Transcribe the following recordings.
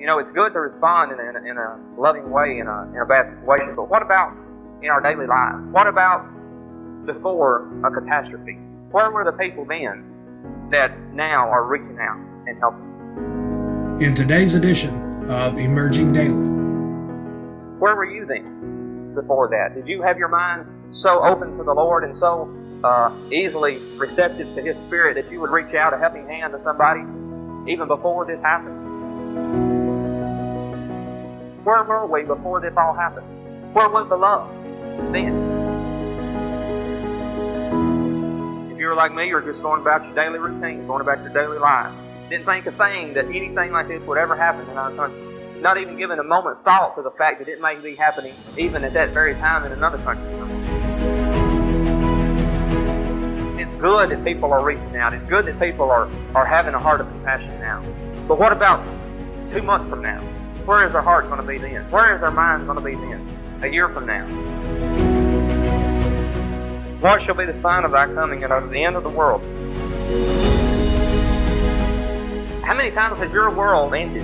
You know, it's good to respond in a, in a loving way in a, in a bad situation, but what about in our daily lives? What about before a catastrophe? Where were the people then that now are reaching out and helping? In today's edition of Emerging Daily. Where were you then before that? Did you have your mind so open to the Lord and so uh, easily receptive to His Spirit that you would reach out a helping hand to somebody even before this happened? Where were we before this all happened? Where was the love then? If you were like me, you were just going about your daily routine, going about your daily life. Didn't think a thing that anything like this would ever happen in our country. Not even giving a moment's thought to the fact that it may be happening even at that very time in another country. It's good that people are reaching out. It's good that people are, are having a heart of compassion now. But what about two months from now? Where is our heart going to be then? Where is our mind going to be then? A year from now? What shall be the sign of thy coming and of the end of the world? How many times has your world ended?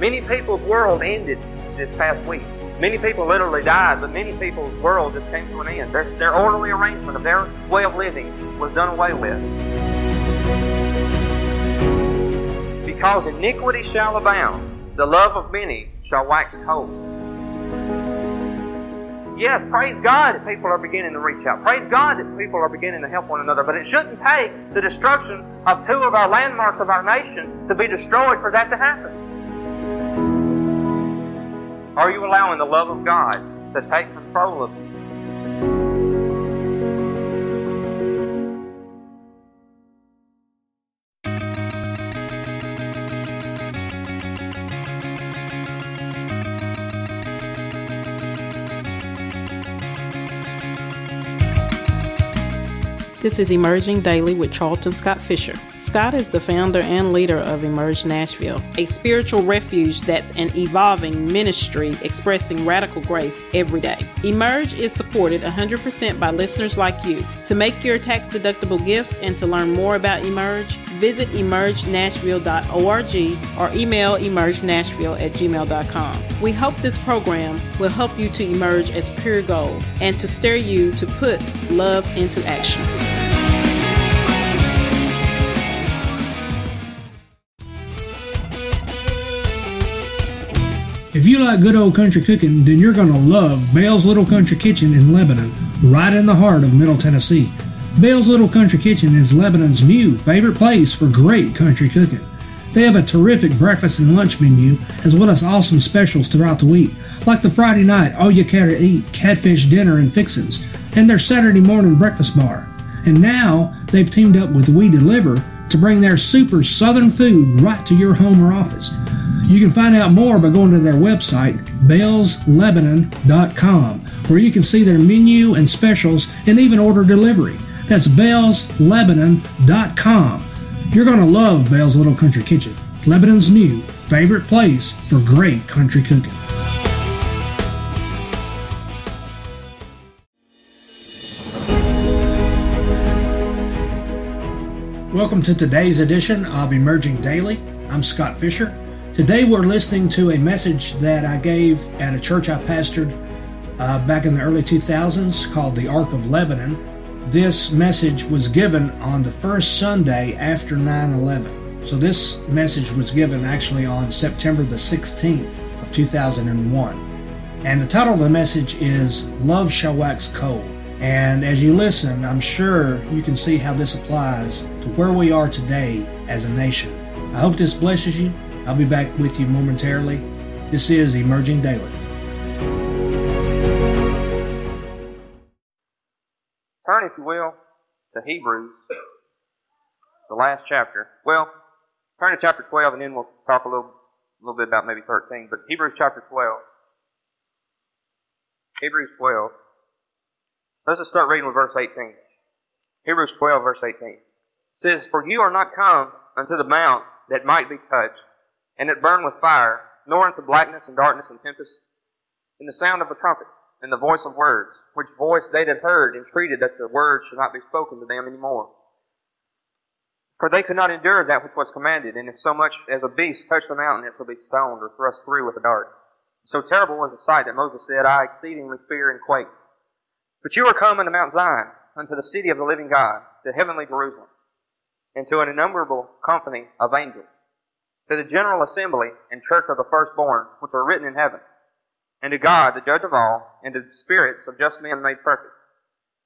Many people's world ended this past week. Many people literally died, but many people's world just came to an end. Their, their orderly arrangement of their way of living was done away with. Because iniquity shall abound, the love of many shall wax cold. Yes, praise God that people are beginning to reach out. Praise God that people are beginning to help one another. But it shouldn't take the destruction of two of our landmarks of our nation to be destroyed for that to happen. Are you allowing the love of God to take control of you? This is Emerging Daily with Charlton Scott Fisher. Scott is the founder and leader of Emerge Nashville, a spiritual refuge that's an evolving ministry expressing radical grace every day. Emerge is supported 100% by listeners like you. To make your tax deductible gift and to learn more about Emerge, visit emergenashville.org or email emergenashville at gmail.com. We hope this program will help you to emerge as pure gold and to stir you to put love into action. If you like good old country cooking, then you're going to love Bale's Little Country Kitchen in Lebanon, right in the heart of Middle Tennessee. Bale's Little Country Kitchen is Lebanon's new favorite place for great country cooking. They have a terrific breakfast and lunch menu, as well as awesome specials throughout the week, like the Friday night all you care to eat catfish dinner and fixins, and their Saturday morning breakfast bar. And now they've teamed up with We Deliver to bring their super southern food right to your home or office. You can find out more by going to their website, bellslebanon.com, where you can see their menu and specials and even order delivery. That's bellslebanon.com. You're going to love Bell's Little Country Kitchen, Lebanon's new favorite place for great country cooking. Welcome to today's edition of Emerging Daily. I'm Scott Fisher. Today we're listening to a message that I gave at a church I pastored uh, back in the early 2000s called the Ark of Lebanon. This message was given on the first Sunday after 9 11. So this message was given actually on September the 16th of 2001. And the title of the message is Love Shall Wax Cold. And as you listen, I'm sure you can see how this applies to where we are today as a nation. I hope this blesses you. I'll be back with you momentarily. This is Emerging Daily. Turn, if you will, to Hebrews, the last chapter. Well, turn to chapter 12 and then we'll talk a little, little bit about maybe 13. But Hebrews chapter 12. Hebrews 12. Let's just start reading with verse 18. Hebrews 12, verse 18. It says, For you are not come unto the mount that might be touched, and it burned with fire, nor into blackness and darkness and tempest, in the sound of a trumpet, and the voice of words, which voice they that heard entreated that the words should not be spoken to them any more. For they could not endure that which was commanded, and if so much as a beast touched the mountain, it shall be stoned or thrust through with a dart. So terrible was the sight that Moses said, I exceedingly fear and quake. But you are come unto Mount Zion, unto the city of the living God, the heavenly Jerusalem, and to an innumerable company of angels, to the general assembly and church of the firstborn, which are written in heaven, and to God, the judge of all, and to the spirits of just men made perfect,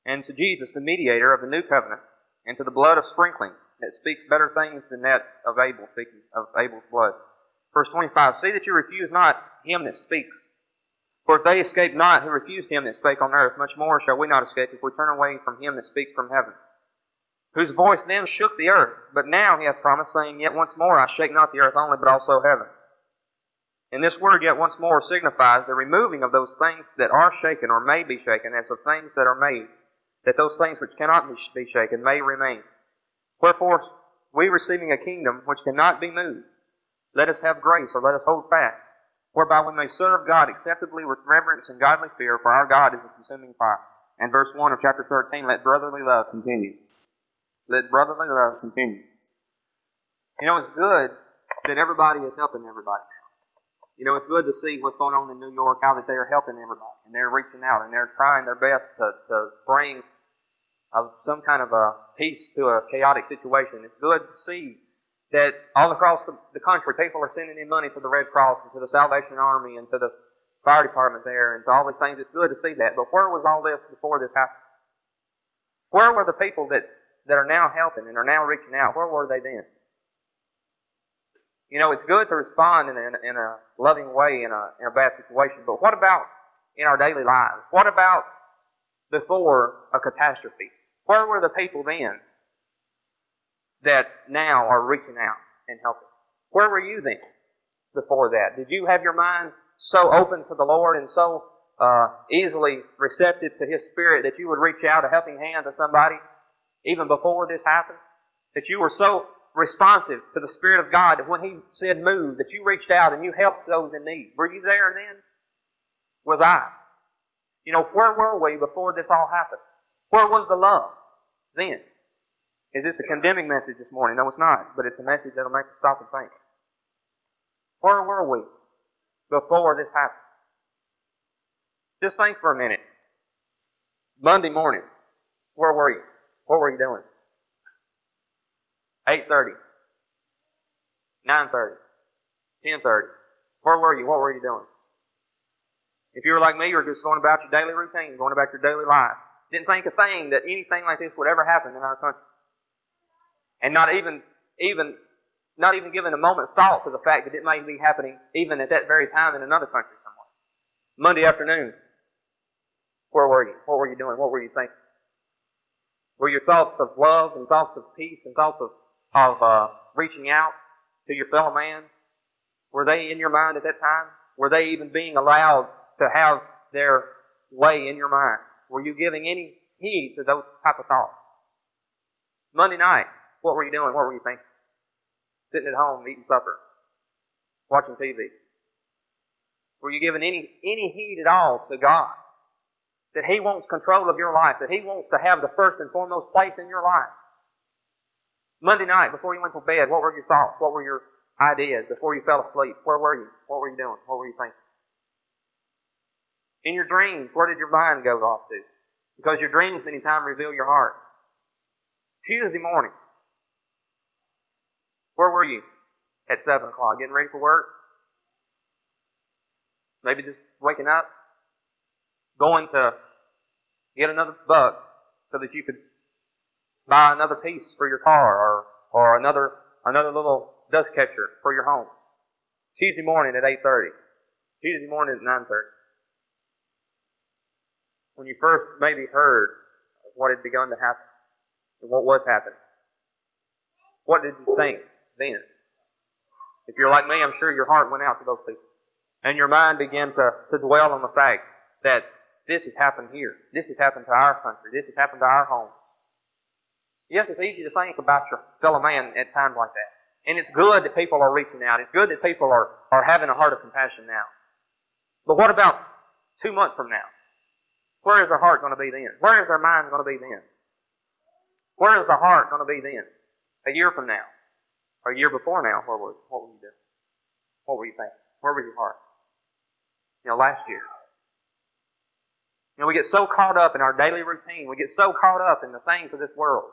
and to Jesus, the mediator of the new covenant, and to the blood of sprinkling that speaks better things than that of Abel, speaking of Abel's blood. Verse 25, See that you refuse not him that speaks. For if they escape not who refused him that spake on earth, much more shall we not escape if we turn away from him that speaks from heaven. Whose voice then shook the earth, but now he hath promised, saying, Yet once more I shake not the earth only, but also heaven. And this word yet once more signifies the removing of those things that are shaken or may be shaken, as of things that are made, that those things which cannot be shaken may remain. Wherefore, we receiving a kingdom which cannot be moved, let us have grace, or let us hold fast, whereby we may serve God acceptably with reverence and godly fear, for our God is a consuming fire. And verse 1 of chapter 13, let brotherly love continue. Let brotherly love continue. You know, it's good that everybody is helping everybody now. You know, it's good to see what's going on in New York, how that they are helping everybody, and they're reaching out, and they're trying their best to, to bring a, some kind of a peace to a chaotic situation. It's good to see that all across the, the country, people are sending in money to the Red Cross and to the Salvation Army and to the fire department there and to all these things. It's good to see that. But where was all this before this happened? Where were the people that, that are now helping and are now reaching out? Where were they then? You know, it's good to respond in a, in a loving way in a, in a bad situation, but what about in our daily lives? What about before a catastrophe? Where were the people then that now are reaching out and helping. Where were you then before that? Did you have your mind so open to the Lord and so uh, easily receptive to His Spirit that you would reach out a helping hand to somebody even before this happened? That you were so responsive to the Spirit of God that when He said move, that you reached out and you helped those in need. Were you there then? Was I? You know, where were we before this all happened? Where was the love then? Is this a condemning message this morning? No, it's not. But it's a message that'll make us stop and think. Where were we before this happened? Just think for a minute. Monday morning, where were you? What were you doing? 8.30, 9.30, 10.30. Where were you? What were you doing? If you were like me, you were just going about your daily routine, going about your daily life. Didn't think a thing that anything like this would ever happen in our country and not even even not even giving a moment's thought to the fact that it may be happening even at that very time in another country somewhere. Monday afternoon, where were you? What were you doing? What were you thinking? Were your thoughts of love and thoughts of peace and thoughts of of uh, reaching out to your fellow man? Were they in your mind at that time? Were they even being allowed to have their way in your mind? Were you giving any heed to those type of thoughts? Monday night, what were you doing? What were you thinking? Sitting at home eating supper, watching TV. Were you giving any any heed at all to God? That He wants control of your life, that He wants to have the first and foremost place in your life. Monday night, before you went to bed, what were your thoughts? What were your ideas before you fell asleep? Where were you? What were you doing? What were you thinking? In your dreams, where did your mind go off to? Because your dreams many times reveal your heart. Tuesday morning, where were you at 7 o'clock? Getting ready for work? Maybe just waking up? Going to get another buck so that you could buy another piece for your car or, or another, another little dust catcher for your home. Tuesday morning at 8.30. Tuesday morning at 9.30. When you first maybe heard of what had begun to happen and what was happening. What did you think? then. If you're like me, I'm sure your heart went out to those people. And your mind began to, to dwell on the fact that this has happened here. This has happened to our country. This has happened to our home. Yes, it's easy to think about your fellow man at times like that. And it's good that people are reaching out. It's good that people are, are having a heart of compassion now. But what about two months from now? Where is their heart going to be then? Where is their mind going to be then? Where is the heart going to be then? A year from now, or a year before now, what would, what would you do? What were you thinking? Where was your heart? You know, last year. You know, we get so caught up in our daily routine. We get so caught up in the things of this world.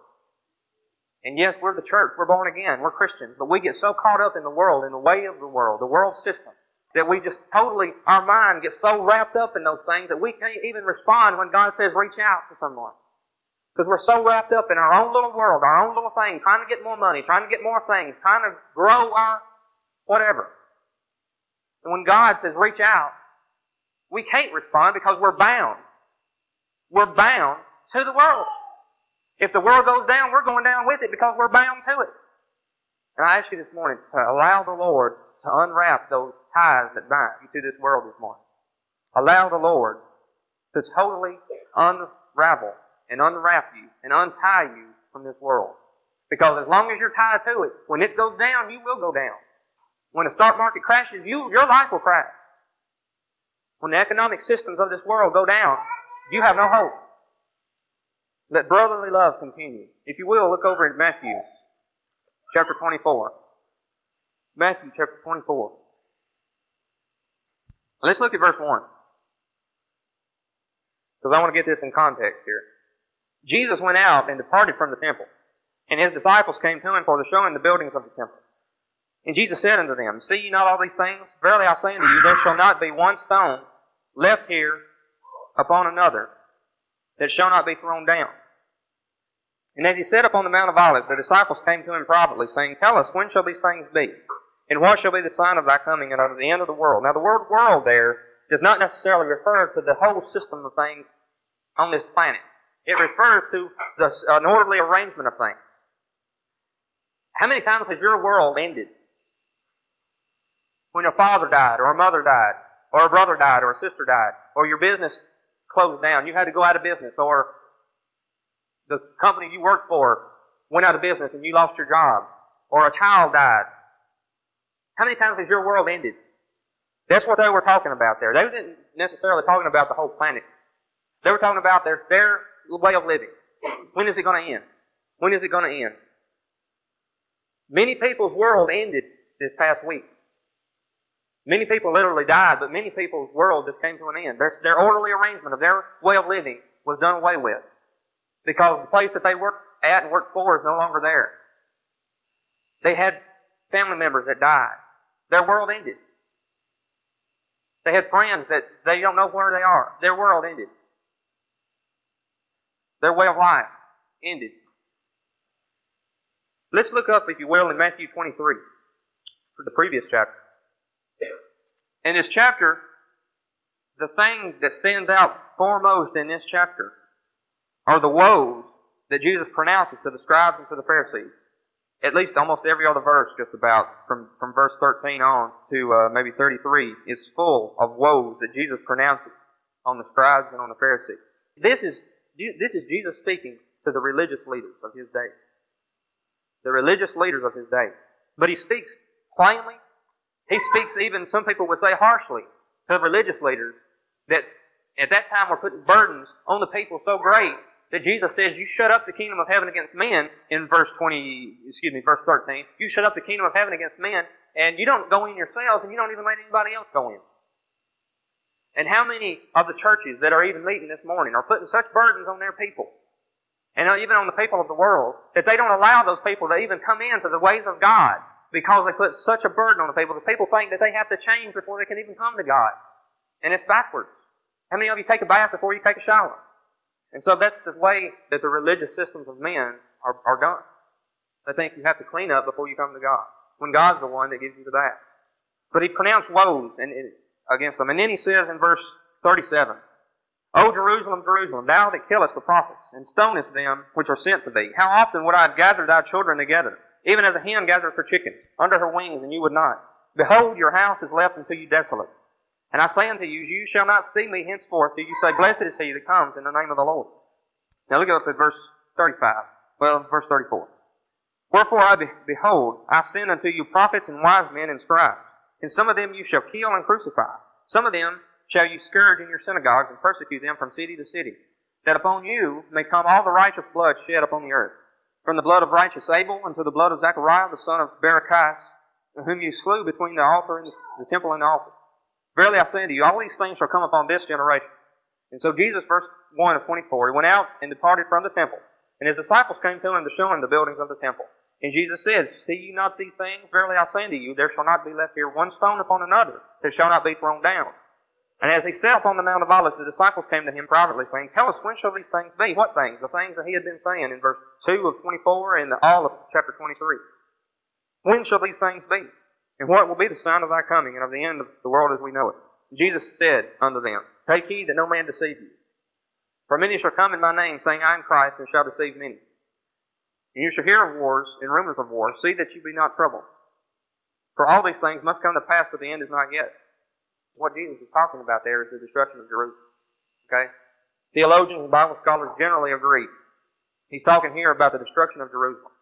And yes, we're the church. We're born again. We're Christians. But we get so caught up in the world, in the way of the world, the world system, that we just totally, our mind gets so wrapped up in those things that we can't even respond when God says reach out to someone. Because we're so wrapped up in our own little world, our own little thing, trying to get more money, trying to get more things, trying to grow our whatever. And when God says reach out, we can't respond because we're bound. We're bound to the world. If the world goes down, we're going down with it because we're bound to it. And I ask you this morning to allow the Lord to unwrap those ties that bind you to this world this morning. Allow the Lord to totally unravel and unwrap you and untie you from this world. Because as long as you're tied to it, when it goes down, you will go down. When the stock market crashes, you, your life will crash. When the economic systems of this world go down, you have no hope. Let brotherly love continue. If you will, look over at Matthew chapter 24. Matthew chapter 24. Let's look at verse 1. Because I want to get this in context here. Jesus went out and departed from the temple, and his disciples came to him for the showing the buildings of the temple. And Jesus said unto them, See ye not all these things? Verily I say unto you, there shall not be one stone left here upon another that shall not be thrown down. And as he sat upon the Mount of Olives, the disciples came to him privately, saying, Tell us, when shall these things be? And what shall be the sign of thy coming and of the end of the world? Now the word world there does not necessarily refer to the whole system of things on this planet. It refers to the, an orderly arrangement of things. How many times has your world ended? When your father died, or a mother died, or a brother died, or a sister died, or your business closed down, you had to go out of business, or the company you worked for went out of business and you lost your job, or a child died. How many times has your world ended? That's what they were talking about there. They weren't necessarily talking about the whole planet. They were talking about their, their way of living. When is it going to end? When is it going to end? Many people's world ended this past week. Many people literally died, but many people's world just came to an end. Their, their orderly arrangement of their way of living was done away with. Because the place that they worked at and worked for is no longer there. They had family members that died. Their world ended. They had friends that they don't know where they are. Their world ended. Their way of life ended. Let's look up, if you will, in Matthew 23, for the previous chapter. In this chapter, the thing that stands out foremost in this chapter are the woes that Jesus pronounces to the scribes and to the Pharisees. At least almost every other verse, just about, from, from verse 13 on to uh, maybe 33, is full of woes that Jesus pronounces on the scribes and on the Pharisees. This is, this is Jesus speaking to the religious leaders of his day. The religious leaders of his day. But he speaks plainly he speaks even, some people would say harshly, to the religious leaders that at that time were putting burdens on the people so great that Jesus says, you shut up the kingdom of heaven against men in verse 20, excuse me, verse 13. You shut up the kingdom of heaven against men and you don't go in yourselves and you don't even let anybody else go in. And how many of the churches that are even meeting this morning are putting such burdens on their people and even on the people of the world that they don't allow those people to even come into the ways of God because they put such a burden on the people. The people think that they have to change before they can even come to God. And it's backwards. How many of you take a bath before you take a shower? And so that's the way that the religious systems of men are, are done. They think you have to clean up before you come to God, when God's the one that gives you the bath. But he pronounced woes and, against them. And then he says in verse 37, O Jerusalem, Jerusalem, thou that killest the prophets, and stonest them which are sent to thee, how often would I have gathered thy children together, even as a hen gathers her chickens under her wings, and you would not. Behold, your house is left unto you desolate. And I say unto you, you shall not see me henceforth till you say, Blessed is he that comes in the name of the Lord. Now look up at verse 35. Well, verse 34. Wherefore I be- behold, I send unto you prophets and wise men and scribes. And some of them you shall kill and crucify. Some of them shall you scourge in your synagogues and persecute them from city to city, that upon you may come all the righteous blood shed upon the earth from the blood of righteous Abel unto the blood of Zechariah, the son of Barachias, whom you slew between the altar and the temple and the altar. Verily I say unto you, all these things shall come upon this generation. And so Jesus, verse 1 of 24, he went out and departed from the temple. And his disciples came to him to show him the buildings of the temple. And Jesus said, See ye not these things? Verily I say unto you, there shall not be left here one stone upon another that shall not be thrown down. And as he sat upon the Mount of Olives, the disciples came to him privately, saying, Tell us, when shall these things be? What things? The things that he had been saying in verse 2 of 24 and all of chapter 23. When shall these things be? And what will be the sign of thy coming and of the end of the world as we know it? Jesus said unto them, Take heed that no man deceive you. For many shall come in my name, saying, I am Christ, and shall deceive many. And you shall hear of wars and rumors of wars. See that you be not troubled. For all these things must come to pass, but the end is not yet. What Jesus is talking about there is the destruction of Jerusalem. Okay? Theologians and Bible scholars generally agree. He's talking here about the destruction of Jerusalem.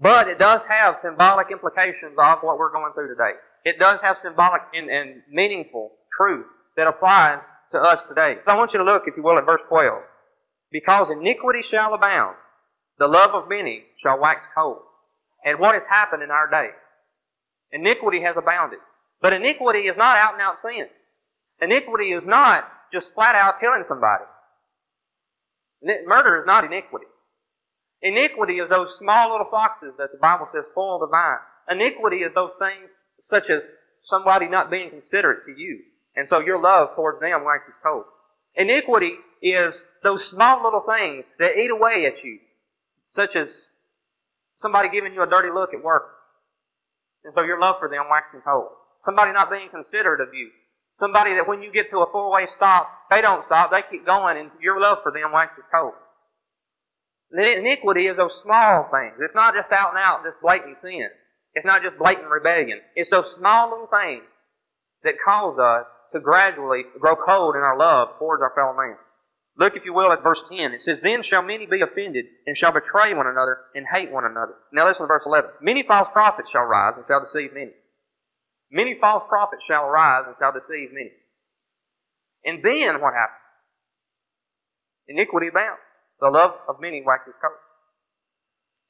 But it does have symbolic implications of what we're going through today. It does have symbolic and, and meaningful truth that applies to us today. So I want you to look, if you will, at verse 12. Because iniquity shall abound, the love of many shall wax cold. And what has happened in our day? Iniquity has abounded. But iniquity is not out and out sin. Iniquity is not just flat out killing somebody. Murder is not iniquity. Iniquity is those small little foxes that the Bible says spoil the vine. Iniquity is those things such as somebody not being considerate to you. And so your love towards them waxes cold. Iniquity is those small little things that eat away at you, such as somebody giving you a dirty look at work. And so your love for them waxes cold. Somebody not being considerate of you. Somebody that when you get to a four-way stop, they don't stop, they keep going, and your love for them waxes cold. Iniquity is those small things. It's not just out and out, just blatant sin. It's not just blatant rebellion. It's those small little things that cause us to gradually grow cold in our love towards our fellow man. Look, if you will, at verse 10. It says, Then shall many be offended, and shall betray one another, and hate one another. Now listen to verse 11. Many false prophets shall rise, and shall deceive many. Many false prophets shall arise, and shall deceive many. And then what happens? Iniquity abounds. The love of many waxes cold.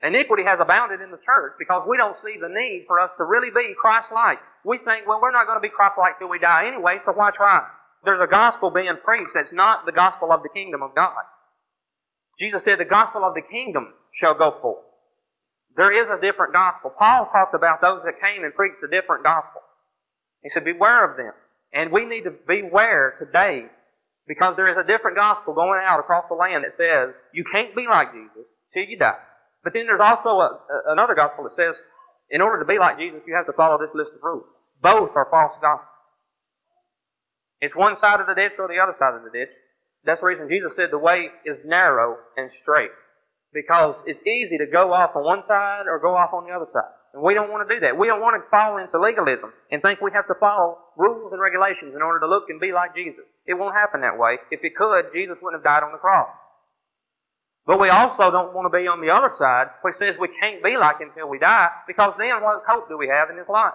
Iniquity has abounded in the church because we don't see the need for us to really be Christ-like. We think, well, we're not going to be Christ-like till we die anyway, so why try? There's a gospel being preached that's not the gospel of the kingdom of God. Jesus said, the gospel of the kingdom shall go forth. There is a different gospel. Paul talked about those that came and preached a different gospel. He said, beware of them. And we need to beware today because there is a different gospel going out across the land that says you can't be like Jesus till you die. But then there's also a, a, another gospel that says in order to be like Jesus, you have to follow this list of rules. Both are false gospels. It's one side of the ditch or the other side of the ditch. That's the reason Jesus said the way is narrow and straight. Because it's easy to go off on one side or go off on the other side. And we don't want to do that. We don't want to fall into legalism and think we have to follow rules and regulations in order to look and be like Jesus. It won't happen that way. If it could, Jesus wouldn't have died on the cross. But we also don't want to be on the other side, which says we can't be like Him until we die, because then what hope do we have in this life?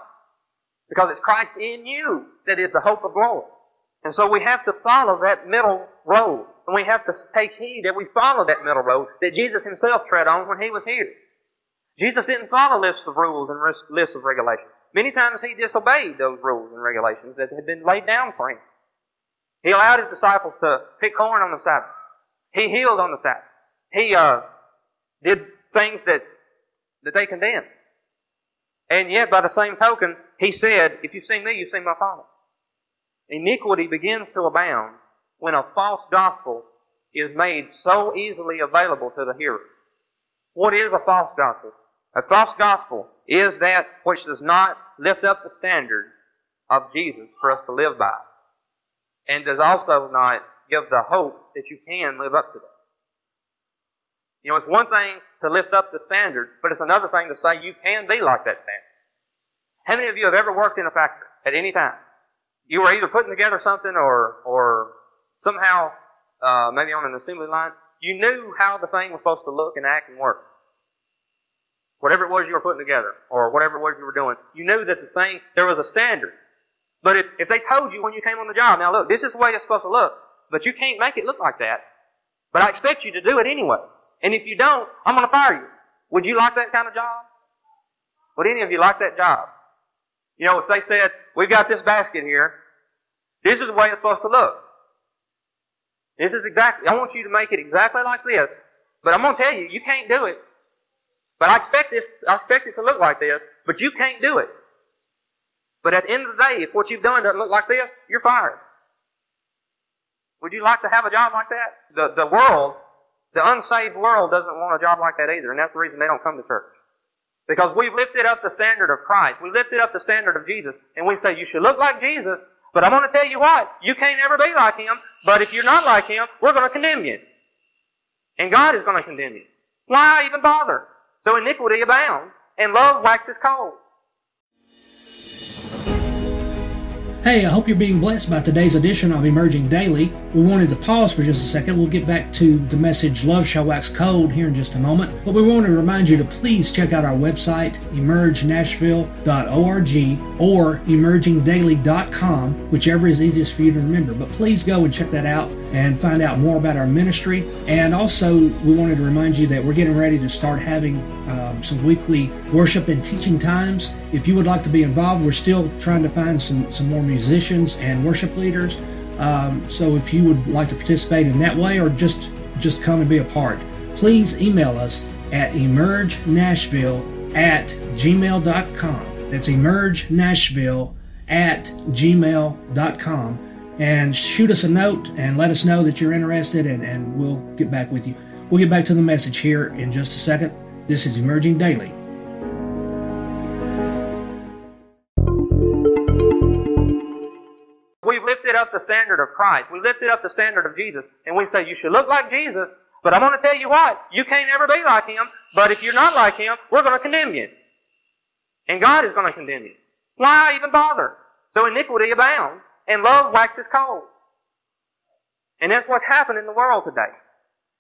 Because it's Christ in you that is the hope of glory. And so we have to follow that middle road. And we have to take heed that we follow that middle road that Jesus Himself tread on when He was here. Jesus didn't follow lists of rules and lists of regulations. Many times he disobeyed those rules and regulations that had been laid down for him. He allowed his disciples to pick corn on the Sabbath. He healed on the Sabbath. He uh, did things that that they condemned. And yet, by the same token, he said, "If you've seen me, you've seen my Father." Iniquity begins to abound when a false gospel is made so easily available to the hearer. What is a false gospel? A false gospel is that which does not lift up the standard of Jesus for us to live by, and does also not give the hope that you can live up to that. You know, it's one thing to lift up the standard, but it's another thing to say you can be like that standard. How many of you have ever worked in a factory at any time? You were either putting together something or, or somehow, uh, maybe on an assembly line, you knew how the thing was supposed to look and act and work whatever it was you were putting together, or whatever it was you were doing, you knew that the thing, there was a standard. But if, if they told you when you came on the job, now look, this is the way it's supposed to look, but you can't make it look like that, but I expect you to do it anyway. And if you don't, I'm going to fire you. Would you like that kind of job? Would any of you like that job? You know, if they said, we've got this basket here, this is the way it's supposed to look. This is exactly, I want you to make it exactly like this, but I'm going to tell you, you can't do it. But I expect this, I expect it to look like this, but you can't do it. But at the end of the day, if what you've done doesn't look like this, you're fired. Would you like to have a job like that? The, the world, the unsaved world doesn't want a job like that either, and that's the reason they don't come to church. Because we've lifted up the standard of Christ. We lifted up the standard of Jesus, and we say, you should look like Jesus, but I'm going to tell you what, you can't ever be like Him, but if you're not like Him, we're going to condemn you. And God is going to condemn you. Why even bother? So iniquity abounds, and love waxes cold. Hey, I hope you're being blessed by today's edition of Emerging Daily. We wanted to pause for just a second. We'll get back to the message Love Shall Wax Cold here in just a moment. But we want to remind you to please check out our website, emergenashville.org or emergingdaily.com, whichever is easiest for you to remember. But please go and check that out and find out more about our ministry. And also, we wanted to remind you that we're getting ready to start having um, some weekly worship and teaching times. If you would like to be involved, we're still trying to find some, some more musicians and worship leaders. Um, so if you would like to participate in that way or just just come and be a part, please email us at emergenashville at gmail.com. That's emergenashville at gmail.com. And shoot us a note and let us know that you're interested, and, and we'll get back with you. We'll get back to the message here in just a second. This is Emerging Daily. We've lifted up the standard of Christ. We lifted up the standard of Jesus. And we say, you should look like Jesus, but I'm going to tell you what, you can't ever be like Him, but if you're not like Him, we're going to condemn you. And God is going to condemn you. Why even bother? So iniquity abounds, and love waxes cold. And that's what's happened in the world today.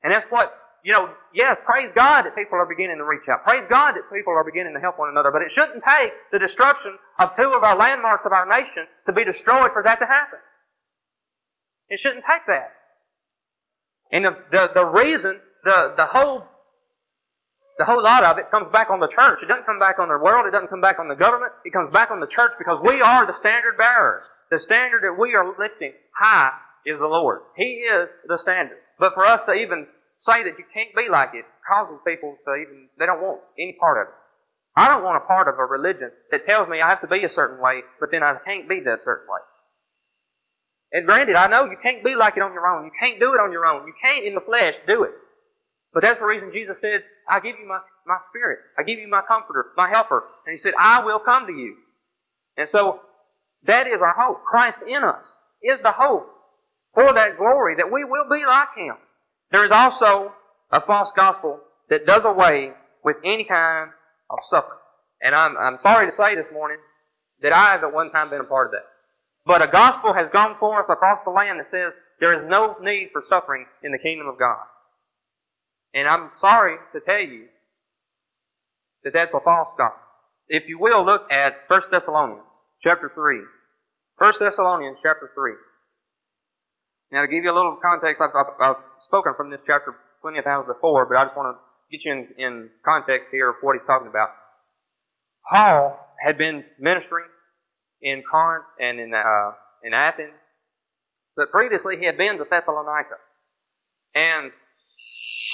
And that's what you know, yes, praise God that people are beginning to reach out. Praise God that people are beginning to help one another. But it shouldn't take the destruction of two of our landmarks of our nation to be destroyed for that to happen. It shouldn't take that. And the, the, the reason, the, the whole, the whole lot of it comes back on the church. It doesn't come back on the world. It doesn't come back on the government. It comes back on the church because we are the standard bearers. The standard that we are lifting high is the Lord. He is the standard. But for us to even say that you can't be like it causes people to even, they don't want any part of it. I don't want a part of a religion that tells me I have to be a certain way, but then I can't be that certain way. And granted, I know you can't be like it on your own. You can't do it on your own. You can't in the flesh do it. But that's the reason Jesus said, I give you my, my spirit. I give you my comforter, my helper. And he said, I will come to you. And so, that is our hope. Christ in us is the hope for that glory that we will be like Him. There is also a false gospel that does away with any kind of suffering. And I'm, I'm sorry to say this morning that I have at one time been a part of that. But a gospel has gone forth across the land that says there is no need for suffering in the kingdom of God. And I'm sorry to tell you that that's a false gospel. If you will, look at 1 Thessalonians chapter 3. 1 Thessalonians chapter 3. Now to give you a little context, I've, I've, I've spoken from this chapter plenty of times before, but I just want to get you in, in context here of what he's talking about. Paul had been ministering in Corinth and in uh, in Athens, but previously he had been to Thessalonica. And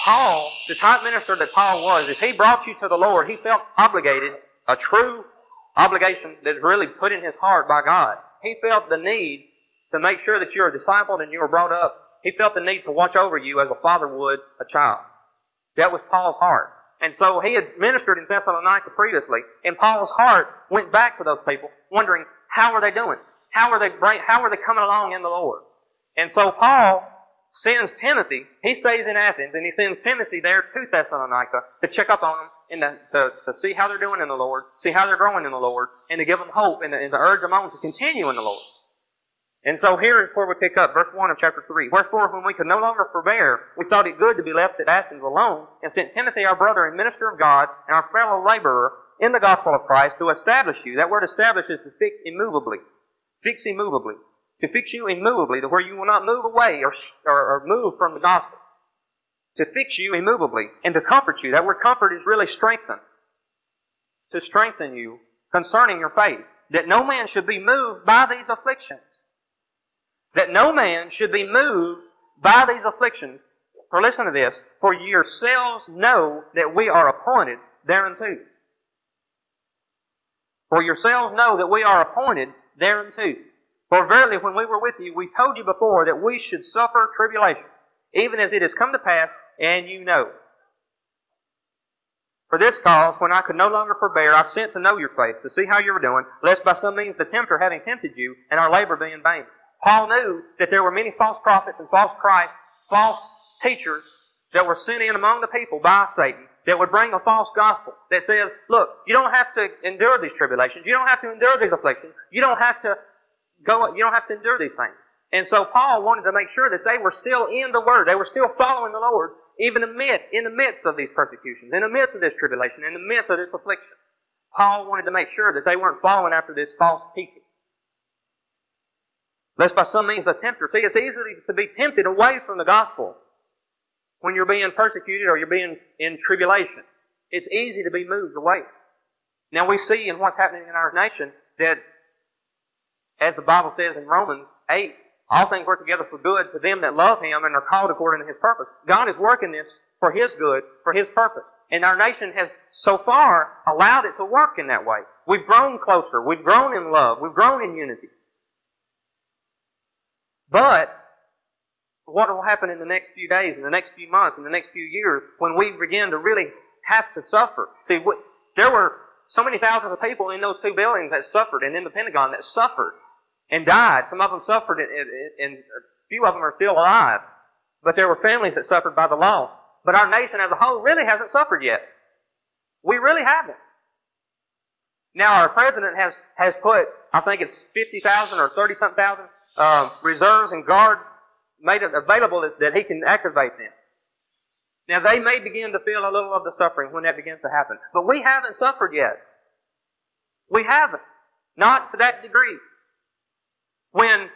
Paul, the type minister that Paul was, if he brought you to the Lord, he felt obligated, a true obligation that is really put in his heart by God. He felt the need to make sure that you are discipled and you are brought up he felt the need to watch over you as a father would a child. That was Paul's heart. And so he had ministered in Thessalonica previously, and Paul's heart went back to those people, wondering, how are they doing? How are they, how are they coming along in the Lord? And so Paul sends Timothy, he stays in Athens, and he sends Timothy there to Thessalonica to check up on them and to, to, to see how they're doing in the Lord, see how they're growing in the Lord, and to give them hope and to, and to urge them on to continue in the Lord. And so here is where we pick up, verse 1 of chapter 3. Wherefore, when we could no longer forbear, we thought it good to be left at Athens alone, and sent Timothy, our brother and minister of God, and our fellow laborer in the gospel of Christ, to establish you. That word establish is to fix immovably. Fix immovably. To fix you immovably, to where you will not move away or, or, or move from the gospel. To fix you immovably, and to comfort you. That word comfort is really strengthen. To strengthen you concerning your faith. That no man should be moved by these afflictions. That no man should be moved by these afflictions. For listen to this. For yourselves know that we are appointed thereunto. For yourselves know that we are appointed thereunto. For verily, when we were with you, we told you before that we should suffer tribulation, even as it has come to pass, and you know. For this cause, when I could no longer forbear, I sent to know your faith, to see how you were doing, lest by some means the tempter, having tempted you, and our labor be in vain. Paul knew that there were many false prophets and false Christs, false teachers that were sent in among the people by Satan that would bring a false gospel that says, look, you don't have to endure these tribulations. You don't have to endure these afflictions. You don't have to go, you don't have to endure these things. And so Paul wanted to make sure that they were still in the Word. They were still following the Lord, even amid, in the midst of these persecutions, in the midst of this tribulation, in the midst of this affliction. Paul wanted to make sure that they weren't following after this false teaching. Lest by some means the tempter. See, it's easy to be tempted away from the gospel when you're being persecuted or you're being in tribulation. It's easy to be moved away. Now we see in what's happening in our nation that, as the Bible says in Romans 8, all things work together for good to them that love Him and are called according to His purpose. God is working this for His good, for His purpose. And our nation has so far allowed it to work in that way. We've grown closer. We've grown in love. We've grown in unity. But what will happen in the next few days, in the next few months, in the next few years, when we begin to really have to suffer. See, there were so many thousands of people in those two buildings that suffered, and in the Pentagon that suffered and died. Some of them suffered, and, a few of them are still alive. But there were families that suffered by the loss. But our nation as a whole really hasn't suffered yet. We really haven't. Now our president has, has put, I think it's 50,000 or 30 something thousand, uh, reserves and guard made available that he can activate them. Now they may begin to feel a little of the suffering when that begins to happen. But we haven't suffered yet. We haven't. Not to that degree. When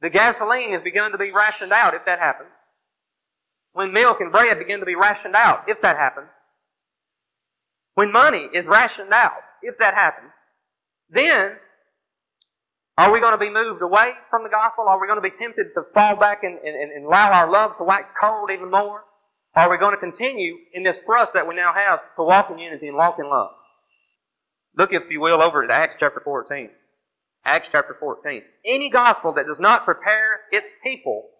the gasoline has begun to be rationed out, if that happens. When milk and bread begin to be rationed out, if that happens. When money is rationed out, if that happens. Then are we going to be moved away from the gospel? Are we going to be tempted to fall back and, and, and allow our love to wax cold even more? Are we going to continue in this thrust that we now have to walk in unity and walk in love? Look, if you will, over at Acts chapter 14. Acts chapter 14. Any gospel that does not prepare its people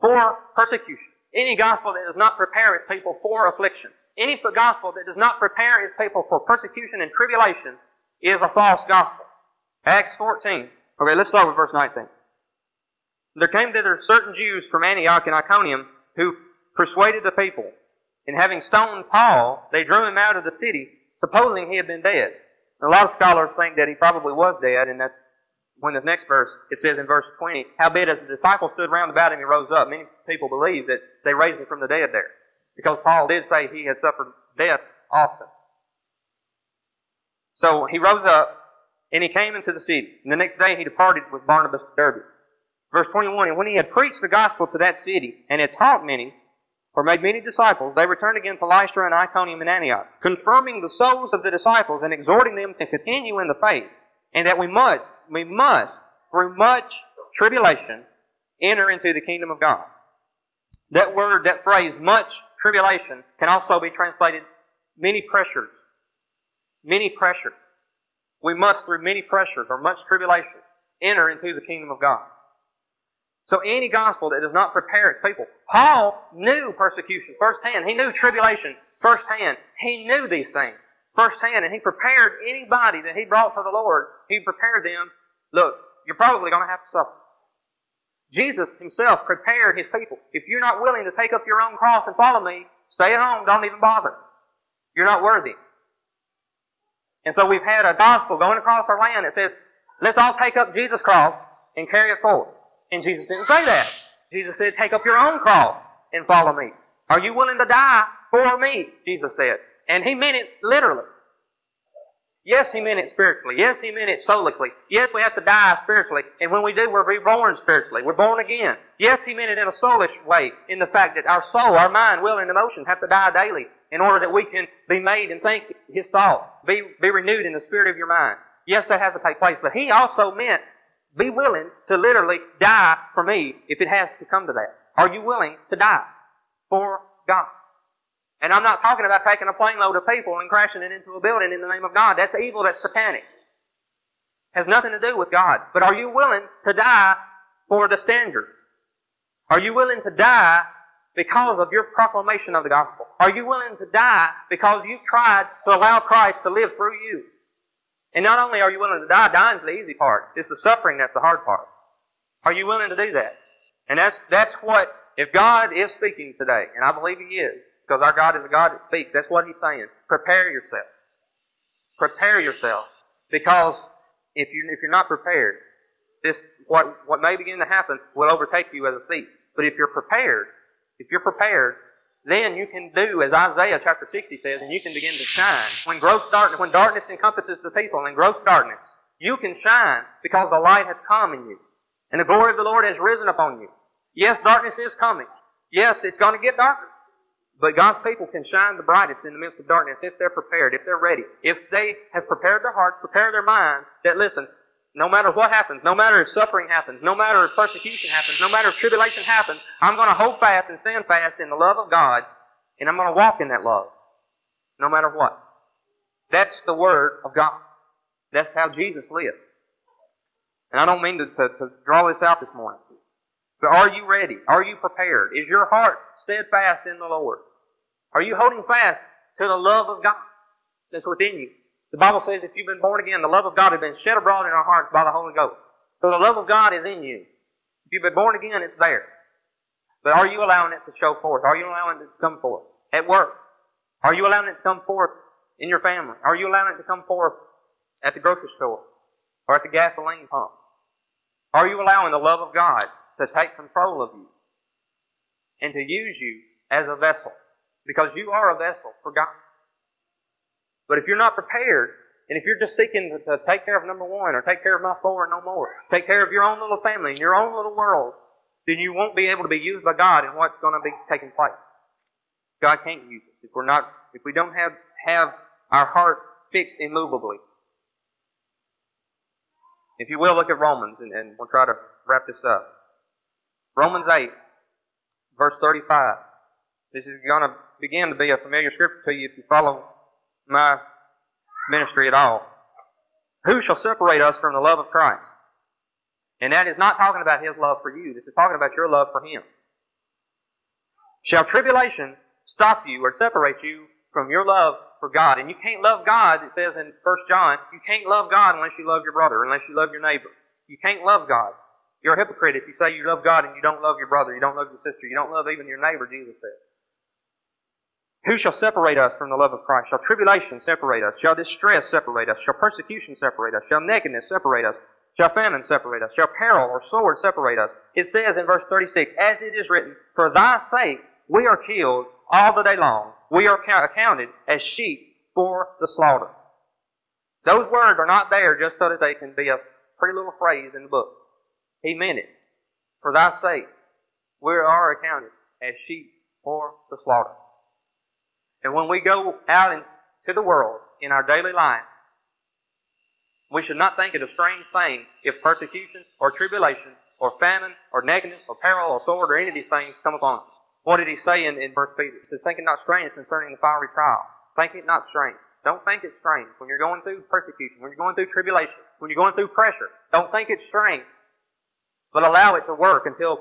for persecution, any gospel that does not prepare its people for affliction, any gospel that does not prepare its people for persecution and tribulation is a false gospel. Acts 14. Okay, let's start with verse 19. There came thither certain Jews from Antioch and Iconium who persuaded the people. And having stoned Paul, they drew him out of the city, supposing he had been dead. And a lot of scholars think that he probably was dead, and that's when the next verse, it says in verse 20, Howbeit as the disciples stood round about him, he rose up. Many people believe that they raised him from the dead there. Because Paul did say he had suffered death often. So he rose up, and he came into the city. And the next day he departed with Barnabas to Derbe. Verse 21, And when he had preached the gospel to that city, and had taught many, or made many disciples, they returned again to Lystra and Iconium and Antioch, confirming the souls of the disciples and exhorting them to continue in the faith, and that we must, we must, through much tribulation, enter into the kingdom of God. That word, that phrase, much tribulation, can also be translated many pressures. Many pressures we must, through many pressures or much tribulation, enter into the kingdom of God. So any gospel that does not prepare its people, Paul knew persecution firsthand. He knew tribulation firsthand. He knew these things firsthand, and he prepared anybody that he brought to the Lord. He prepared them. Look, you're probably going to have to suffer. Jesus himself prepared his people. If you're not willing to take up your own cross and follow me, stay at home. Don't even bother. You're not worthy. And so we've had a gospel going across our land that says, let's all take up Jesus' cross and carry it forward. And Jesus didn't say that. Jesus said, take up your own cross and follow me. Are you willing to die for me? Jesus said. And he meant it literally. Yes, he meant it spiritually. Yes, he meant it solically. Yes, we have to die spiritually. And when we do, we're reborn spiritually. We're born again. Yes, he meant it in a soulish way, in the fact that our soul, our mind, will, and emotion have to die daily in order that we can be made and think his thought. Be, be renewed in the spirit of your mind. Yes, that has to take place. But he also meant be willing to literally die for me if it has to come to that. Are you willing to die for God? And I'm not talking about taking a plane load of people and crashing it into a building in the name of God. That's evil, that's satanic. Has nothing to do with God. But are you willing to die for the standard? Are you willing to die because of your proclamation of the gospel? Are you willing to die because you've tried to allow Christ to live through you? And not only are you willing to die, dying's the easy part. It's the suffering that's the hard part. Are you willing to do that? And that's, that's what, if God is speaking today, and I believe He is, because our God is a God that speaks. That's what He's saying. Prepare yourself. Prepare yourself. Because if you if you're not prepared, this what what may begin to happen will overtake you as a thief. But if you're prepared, if you're prepared, then you can do as Isaiah chapter 60 says, and you can begin to shine. When gross darkness, when darkness encompasses the people and gross darkness, you can shine because the light has come in you. And the glory of the Lord has risen upon you. Yes, darkness is coming. Yes, it's going to get darker. But God's people can shine the brightest in the midst of darkness if they're prepared, if they're ready, if they have prepared their hearts, prepared their minds, that listen, no matter what happens, no matter if suffering happens, no matter if persecution happens, no matter if tribulation happens, I'm going to hold fast and stand fast in the love of God, and I'm going to walk in that love, no matter what. That's the Word of God. That's how Jesus lived. And I don't mean to, to, to draw this out this morning. But are you ready? Are you prepared? Is your heart steadfast in the Lord? Are you holding fast to the love of God that's within you? The Bible says if you've been born again, the love of God has been shed abroad in our hearts by the Holy Ghost. So the love of God is in you. If you've been born again, it's there. But are you allowing it to show forth? Are you allowing it to come forth? At work? Are you allowing it to come forth in your family? Are you allowing it to come forth at the grocery store? Or at the gasoline pump? Are you allowing the love of God to take control of you and to use you as a vessel because you are a vessel for God. But if you're not prepared, and if you're just seeking to, to take care of number one or take care of my four and no more, take care of your own little family and your own little world, then you won't be able to be used by God in what's going to be taking place. God can't use us if we're not, if we don't have, have our heart fixed immovably. If you will, look at Romans and, and we'll try to wrap this up. Romans 8, verse 35. This is going to begin to be a familiar scripture to you if you follow my ministry at all. Who shall separate us from the love of Christ? And that is not talking about His love for you. This is talking about your love for Him. Shall tribulation stop you or separate you from your love for God? And you can't love God, it says in 1 John, you can't love God unless you love your brother, unless you love your neighbor. You can't love God. You're a hypocrite if you say you love God and you don't love your brother, you don't love your sister, you don't love even your neighbor, Jesus said. Who shall separate us from the love of Christ? Shall tribulation separate us? Shall distress separate us? Shall persecution separate us? Shall nakedness separate us? Shall famine separate us? Shall peril or sword separate us? It says in verse 36, As it is written, For thy sake we are killed all the day long. We are accounted as sheep for the slaughter. Those words are not there just so that they can be a pretty little phrase in the book. He meant it. For thy sake, we are accounted as sheep for the slaughter. And when we go out into the world in our daily life, we should not think it a strange thing if persecution or tribulation or famine or nakedness or peril or sword or any of these things come upon us. What did he say in, in first Peter? He says, think it not strange concerning the fiery trial. Think it not strange. Don't think it's strange. When you're going through persecution, when you're going through tribulation, when you're going through pressure, don't think it's strange but allow it to work until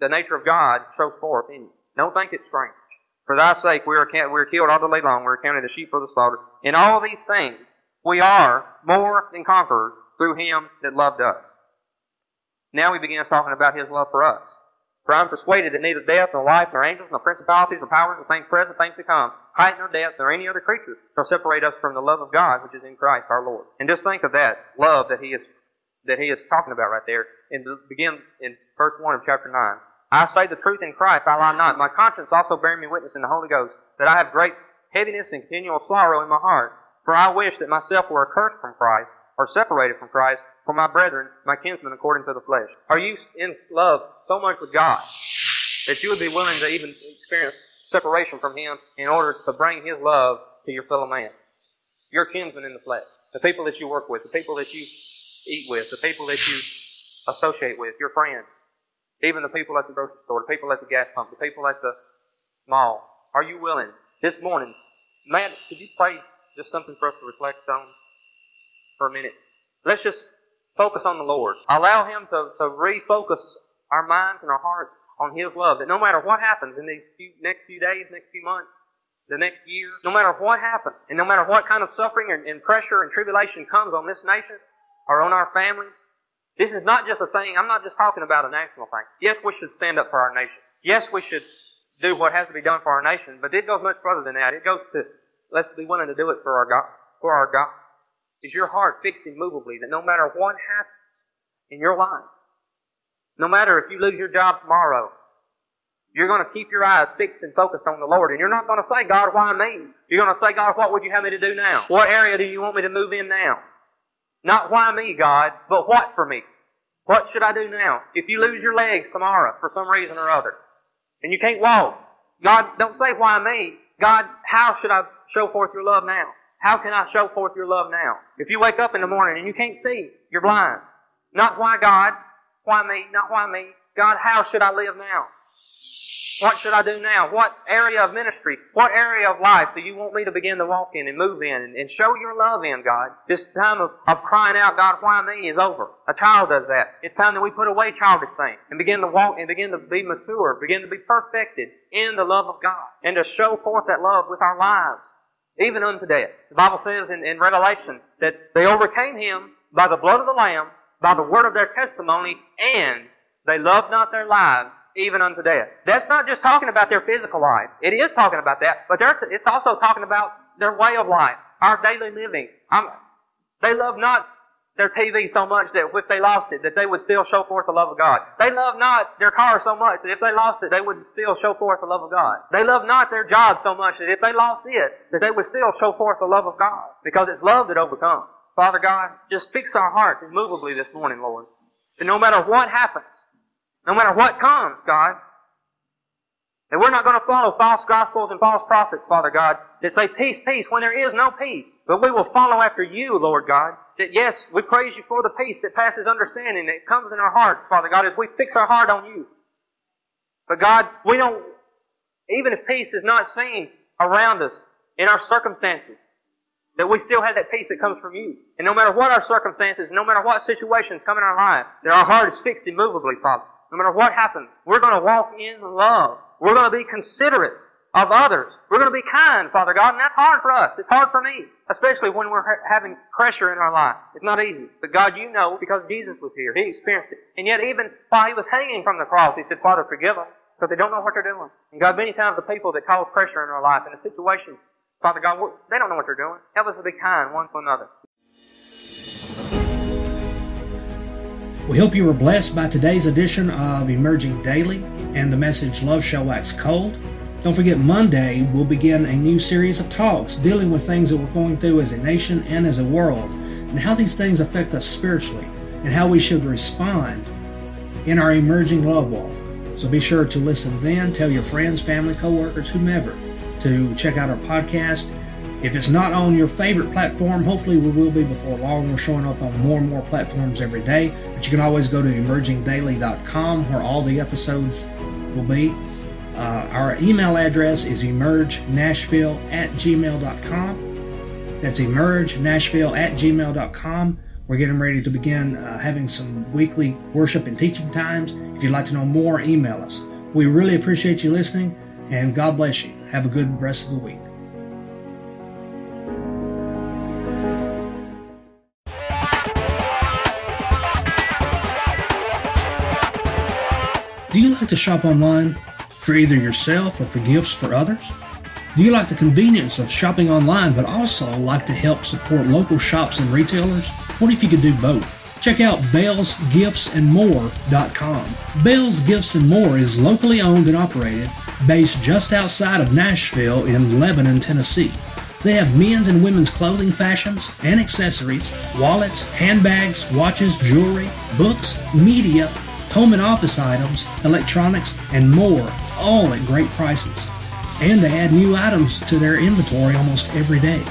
the nature of God shows forth in you. Don't think it's strange. For thy sake we are, we are killed all the day long. We are counted as sheep for the slaughter. In all these things we are more than conquerors through him that loved us. Now he begins talking about his love for us. For I am persuaded that neither death, nor life, nor angels, nor principalities, nor powers, nor things present, things to come, height, nor depth, nor any other creature shall separate us from the love of God which is in Christ our Lord. And just think of that love that he has that he is talking about right there in begin in verse 1 of chapter 9. I say the truth in Christ, I lie not. My conscience also bearing me witness in the Holy Ghost that I have great heaviness and continual sorrow in my heart. For I wish that myself were accursed from Christ, or separated from Christ, for my brethren, my kinsmen according to the flesh. Are you in love so much with God that you would be willing to even experience separation from Him in order to bring His love to your fellow man? Your kinsmen in the flesh. The people that you work with, the people that you eat with, the people that you associate with, your friends, even the people at the grocery store, the people at the gas pump, the people at the mall. Are you willing this morning? Matt, could you pray just something for us to reflect on for a minute? Let's just focus on the Lord. Allow Him to, to refocus our minds and our hearts on His love. That no matter what happens in these few, next few days, next few months, the next year, no matter what happens, and no matter what kind of suffering and, and pressure and tribulation comes on this nation or on our families, this is not just a thing, I'm not just talking about a national thing. Yes, we should stand up for our nation. Yes, we should do what has to be done for our nation, but it goes much further than that. It goes to, let's be willing to do it for our God, for our God. Is your heart fixed immovably that no matter what happens in your life, no matter if you lose your job tomorrow, you're going to keep your eyes fixed and focused on the Lord. And you're not going to say, God, why me? You're going to say, God, what would you have me to do now? What area do you want me to move in now? Not why me, God, but what for me? What should I do now? If you lose your legs tomorrow for some reason or other, and you can't walk, God, don't say why me. God, how should I show forth your love now? How can I show forth your love now? If you wake up in the morning and you can't see, you're blind. Not why God, why me, not why me. God, how should I live now? What should I do now? What area of ministry, what area of life do you want me to begin to walk in and move in and, and show your love in, God? This time of, of crying out, God, why me is over. A child does that. It's time that we put away childish things and begin to walk and begin to be mature, begin to be perfected in the love of God and to show forth that love with our lives, even unto death. The Bible says in, in Revelation that they overcame him by the blood of the Lamb, by the word of their testimony, and they loved not their lives even unto death. That's not just talking about their physical life. It is talking about that, but it's also talking about their way of life, our daily living. I'm, they love not their TV so much that if they lost it, that they would still show forth the love of God. They love not their car so much that if they lost it, they would still show forth the love of God. They love not their job so much that if they lost it, that they would still show forth the love of God. Because it's love that overcomes. Father God, just fix our hearts immovably this morning, Lord. That no matter what happens, no matter what comes, God. That we're not going to follow false gospels and false prophets, Father God, that say peace, peace, when there is no peace. But we will follow after you, Lord God. That yes, we praise you for the peace that passes understanding that comes in our hearts, Father God, as we fix our heart on you. But God, we don't, even if peace is not seen around us in our circumstances, that we still have that peace that comes from you. And no matter what our circumstances, no matter what situations come in our life, that our heart is fixed immovably, Father. No matter what happens, we're going to walk in love. We're going to be considerate of others. We're going to be kind, Father God, and that's hard for us. It's hard for me, especially when we're having pressure in our life. It's not easy. But God, you know, because Jesus was here. He experienced it. And yet even while He was hanging from the cross, He said, Father, forgive them, because they don't know what they're doing. And God, many times the people that cause pressure in our life, in the situations, Father God, they don't know what they're doing. Help us to be kind one to another. We hope you were blessed by today's edition of Emerging Daily and the message Love Shall Wax Cold. Don't forget, Monday we'll begin a new series of talks dealing with things that we're going through as a nation and as a world, and how these things affect us spiritually, and how we should respond in our emerging love walk. So be sure to listen then. Tell your friends, family, coworkers, whomever to check out our podcast if it's not on your favorite platform, hopefully we will be before long. We're showing up on more and more platforms every day. But you can always go to emergingdaily.com where all the episodes will be. Uh, our email address is emergenashville at gmail.com. That's emergenashville at gmail.com. We're getting ready to begin uh, having some weekly worship and teaching times. If you'd like to know more, email us. We really appreciate you listening, and God bless you. Have a good rest of the week. Like to shop online for either yourself or for gifts for others? Do you like the convenience of shopping online but also like to help support local shops and retailers? What if you could do both? Check out bellsgiftsandmore.com. Bell's Gifts and More is locally owned and operated, based just outside of Nashville in Lebanon, Tennessee. They have men's and women's clothing fashions and accessories, wallets, handbags, watches, jewelry, books, media, home and office items, electronics, and more, all at great prices. And they add new items to their inventory almost every day.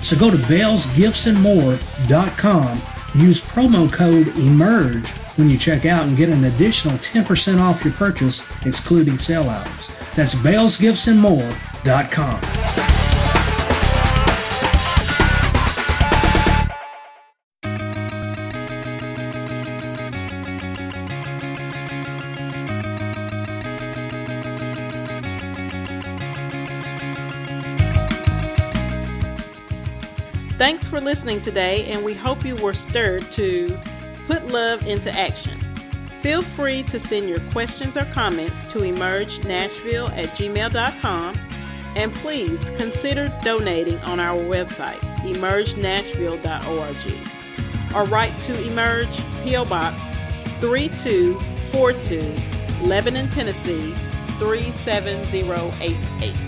So go to bellsgiftsandmore.com, use promo code EMERGE when you check out and get an additional 10% off your purchase, excluding sale items. That's bellsgiftsandmore.com. listening today, and we hope you were stirred to put love into action. Feel free to send your questions or comments to emergenashville at gmail.com and please consider donating on our website, emergenashville.org, or write to Emerge P.O. Box 3242, Lebanon, Tennessee 37088.